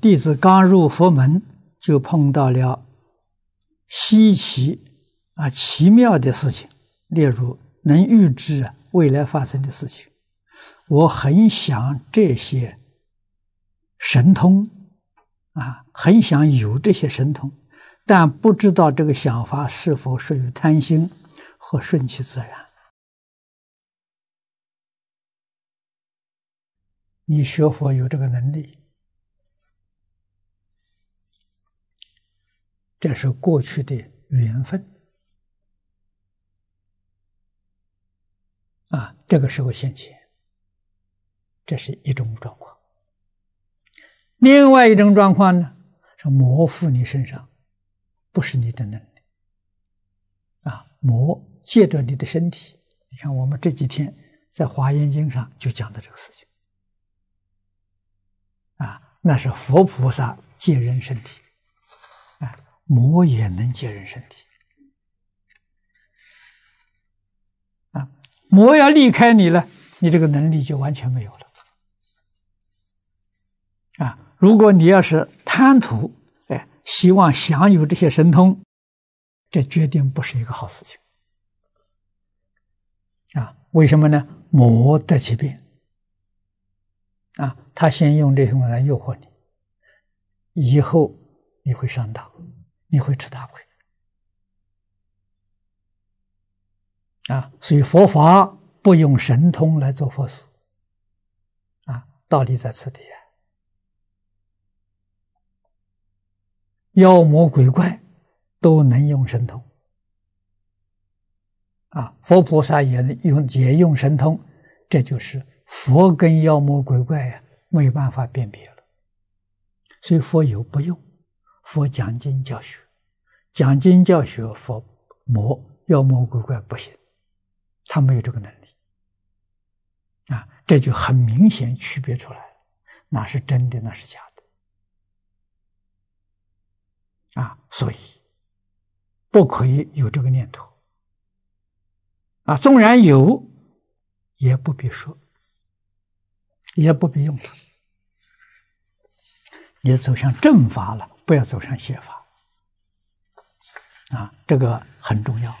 弟子刚入佛门，就碰到了稀奇啊奇妙的事情，例如能预知未来发生的事情。我很想这些神通啊，很想有这些神通，但不知道这个想法是否属于贪心或顺其自然。你学佛有这个能力，这是过去的缘分啊，这个时候现前，这是一种状况。另外一种状况呢，是魔附你身上，不是你的能力啊，魔借着你的身体。你看，我们这几天在《华严经》上就讲的这个事情。啊，那是佛菩萨借人身体，魔也能借人身体，啊，魔要离开你了，你这个能力就完全没有了，啊，如果你要是贪图，哎，希望享有这些神通，这决定不是一个好事情，啊，为什么呢？魔得其便。啊，他先用这种来诱惑你，以后你会上当，你会吃大亏。啊，所以佛法不用神通来做佛事。啊，道理在此地啊。妖魔鬼怪都能用神通，啊，佛菩萨也用也用神通，这就是。佛跟妖魔鬼怪呀，没办法辨别了，所以佛有不用，佛讲经教学，讲经教学，佛魔妖魔鬼怪不行，他没有这个能力，啊，这就很明显区别出来，那是真的，那是假的，啊，所以不可以有这个念头，啊，纵然有，也不必说。也不必用它，你走向正法了，不要走上邪法，啊，这个很重要。